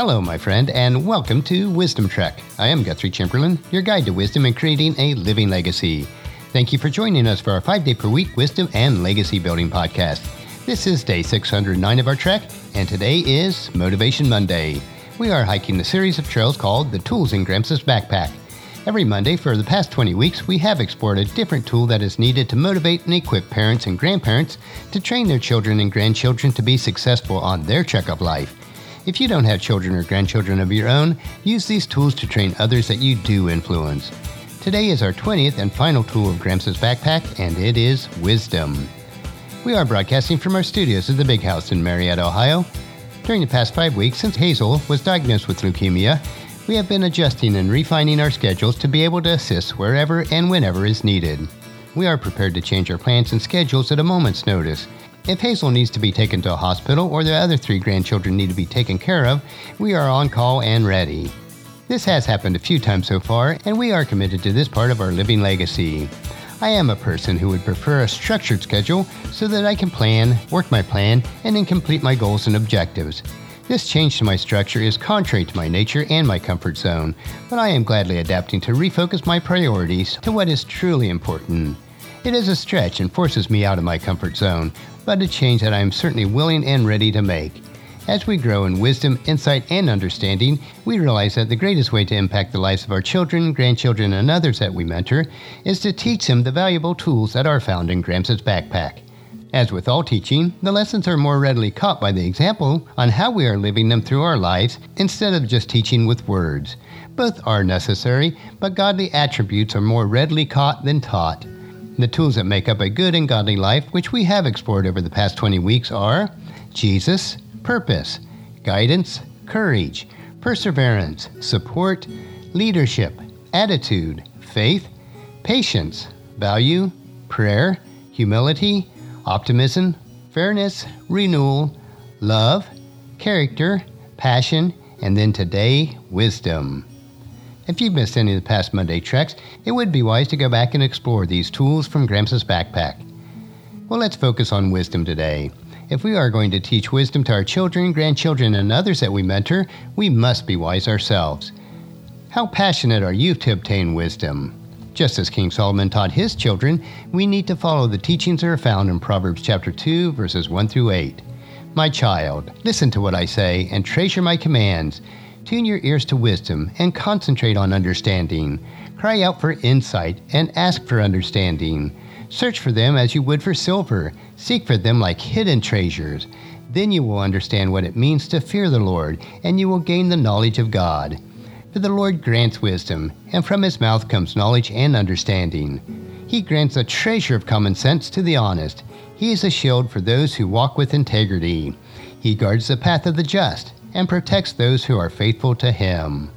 Hello, my friend, and welcome to Wisdom Trek. I am Guthrie Chamberlain, your guide to wisdom and creating a living legacy. Thank you for joining us for our five day per week wisdom and legacy building podcast. This is day 609 of our trek, and today is Motivation Monday. We are hiking the series of trails called the Tools in Gramps' Backpack. Every Monday for the past 20 weeks, we have explored a different tool that is needed to motivate and equip parents and grandparents to train their children and grandchildren to be successful on their trek of life. If you don't have children or grandchildren of your own, use these tools to train others that you do influence. Today is our 20th and final tool of Gramps' backpack, and it is wisdom. We are broadcasting from our studios at the Big House in Marietta, Ohio. During the past five weeks, since Hazel was diagnosed with leukemia, we have been adjusting and refining our schedules to be able to assist wherever and whenever is needed. We are prepared to change our plans and schedules at a moment's notice. If Hazel needs to be taken to a hospital or the other three grandchildren need to be taken care of, we are on call and ready. This has happened a few times so far, and we are committed to this part of our living legacy. I am a person who would prefer a structured schedule so that I can plan, work my plan, and then complete my goals and objectives. This change to my structure is contrary to my nature and my comfort zone, but I am gladly adapting to refocus my priorities to what is truly important. It is a stretch and forces me out of my comfort zone, but a change that I am certainly willing and ready to make. As we grow in wisdom, insight, and understanding, we realize that the greatest way to impact the lives of our children, grandchildren, and others that we mentor is to teach them the valuable tools that are found in Gramps' backpack. As with all teaching, the lessons are more readily caught by the example on how we are living them through our lives instead of just teaching with words. Both are necessary, but godly attributes are more readily caught than taught. The tools that make up a good and godly life, which we have explored over the past 20 weeks, are Jesus, purpose, guidance, courage, perseverance, support, leadership, attitude, faith, patience, value, prayer, humility, optimism, fairness, renewal, love, character, passion, and then today, wisdom. If you've missed any of the past Monday treks, it would be wise to go back and explore these tools from Gramps' backpack. Well, let's focus on wisdom today. If we are going to teach wisdom to our children, grandchildren, and others that we mentor, we must be wise ourselves. How passionate are you to obtain wisdom? Just as King Solomon taught his children, we need to follow the teachings that are found in Proverbs chapter 2, verses 1 through 8. My child, listen to what I say and treasure my commands. Tune your ears to wisdom and concentrate on understanding. Cry out for insight and ask for understanding. Search for them as you would for silver. Seek for them like hidden treasures. Then you will understand what it means to fear the Lord, and you will gain the knowledge of God. For the Lord grants wisdom, and from his mouth comes knowledge and understanding. He grants a treasure of common sense to the honest. He is a shield for those who walk with integrity. He guards the path of the just and protects those who are faithful to him.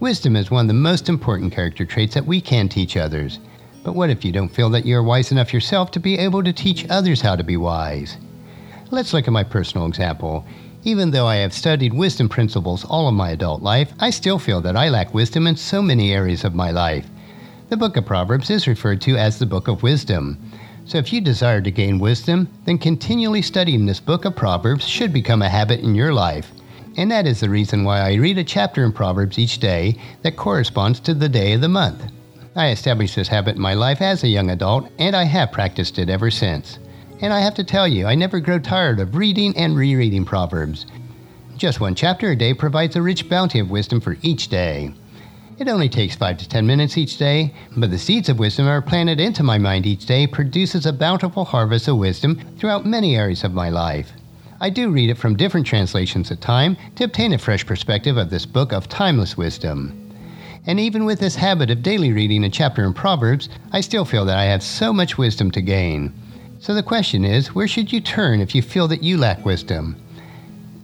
Wisdom is one of the most important character traits that we can teach others. But what if you don't feel that you are wise enough yourself to be able to teach others how to be wise? Let's look at my personal example. Even though I have studied wisdom principles all of my adult life, I still feel that I lack wisdom in so many areas of my life. The book of Proverbs is referred to as the book of wisdom. So if you desire to gain wisdom, then continually studying this book of Proverbs should become a habit in your life. And that is the reason why I read a chapter in Proverbs each day that corresponds to the day of the month. I established this habit in my life as a young adult, and I have practiced it ever since. And I have to tell you, I never grow tired of reading and rereading Proverbs. Just one chapter a day provides a rich bounty of wisdom for each day. It only takes 5 to 10 minutes each day, but the seeds of wisdom are planted into my mind each day produces a bountiful harvest of wisdom throughout many areas of my life. I do read it from different translations at time to obtain a fresh perspective of this book of timeless wisdom. And even with this habit of daily reading a chapter in Proverbs, I still feel that I have so much wisdom to gain. So the question is where should you turn if you feel that you lack wisdom?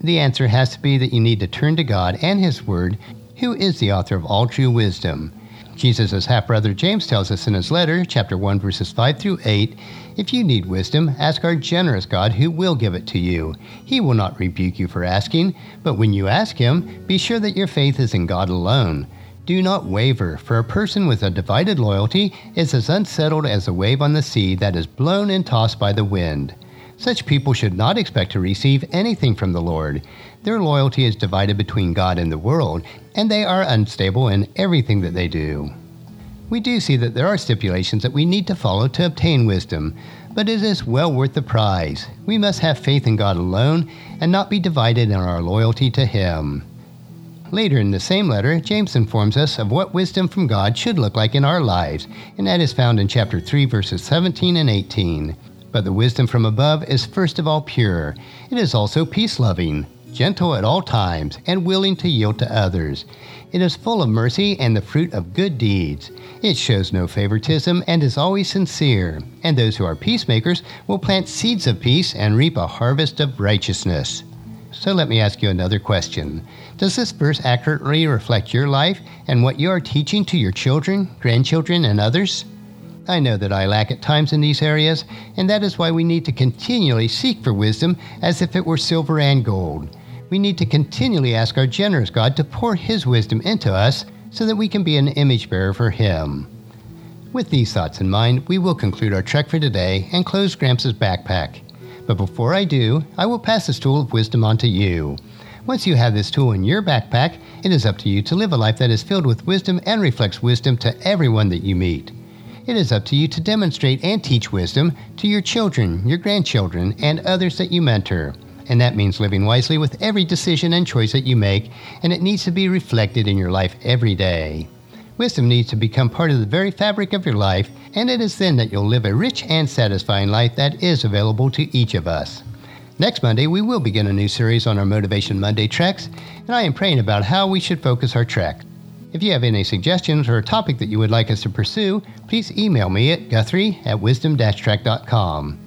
The answer has to be that you need to turn to God and His Word, who is the author of all true wisdom. Jesus' half brother James tells us in his letter, chapter 1, verses 5 through 8 If you need wisdom, ask our generous God, who will give it to you. He will not rebuke you for asking, but when you ask Him, be sure that your faith is in God alone. Do not waver, for a person with a divided loyalty is as unsettled as a wave on the sea that is blown and tossed by the wind. Such people should not expect to receive anything from the Lord. their loyalty is divided between God and the world, and they are unstable in everything that they do. We do see that there are stipulations that we need to follow to obtain wisdom, but it is well worth the prize. We must have faith in God alone and not be divided in our loyalty to Him. Later in the same letter, James informs us of what wisdom from God should look like in our lives, and that is found in chapter 3, verses 17 and 18. But the wisdom from above is first of all pure. It is also peace loving, gentle at all times, and willing to yield to others. It is full of mercy and the fruit of good deeds. It shows no favoritism and is always sincere. And those who are peacemakers will plant seeds of peace and reap a harvest of righteousness. So let me ask you another question. Does this verse accurately reflect your life and what you are teaching to your children, grandchildren, and others? I know that I lack at times in these areas, and that is why we need to continually seek for wisdom as if it were silver and gold. We need to continually ask our generous God to pour His wisdom into us so that we can be an image bearer for Him. With these thoughts in mind, we will conclude our trek for today and close Gramps' backpack. But before I do, I will pass this tool of wisdom on to you. Once you have this tool in your backpack, it is up to you to live a life that is filled with wisdom and reflects wisdom to everyone that you meet. It is up to you to demonstrate and teach wisdom to your children, your grandchildren, and others that you mentor. And that means living wisely with every decision and choice that you make, and it needs to be reflected in your life every day. Wisdom needs to become part of the very fabric of your life, and it is then that you'll live a rich and satisfying life that is available to each of us. Next Monday, we will begin a new series on our Motivation Monday treks, and I am praying about how we should focus our trek. If you have any suggestions or a topic that you would like us to pursue, please email me at guthrie at wisdom trek.com.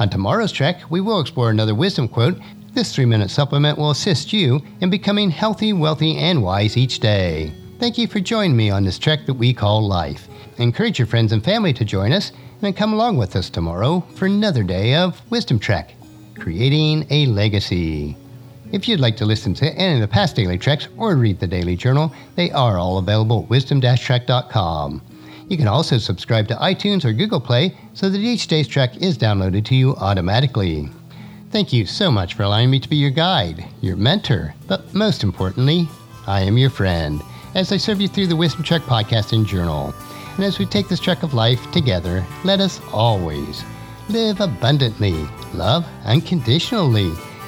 On tomorrow's trek, we will explore another wisdom quote. This three minute supplement will assist you in becoming healthy, wealthy, and wise each day. Thank you for joining me on this trek that we call life. Encourage your friends and family to join us and come along with us tomorrow for another day of Wisdom Trek, creating a legacy. If you'd like to listen to any of the past daily treks or read the daily journal, they are all available at wisdom-trek.com. You can also subscribe to iTunes or Google Play so that each day's trek is downloaded to you automatically. Thank you so much for allowing me to be your guide, your mentor, but most importantly, I am your friend as I serve you through the Wisdom Trek podcast and journal. And as we take this trek of life together, let us always live abundantly, love unconditionally,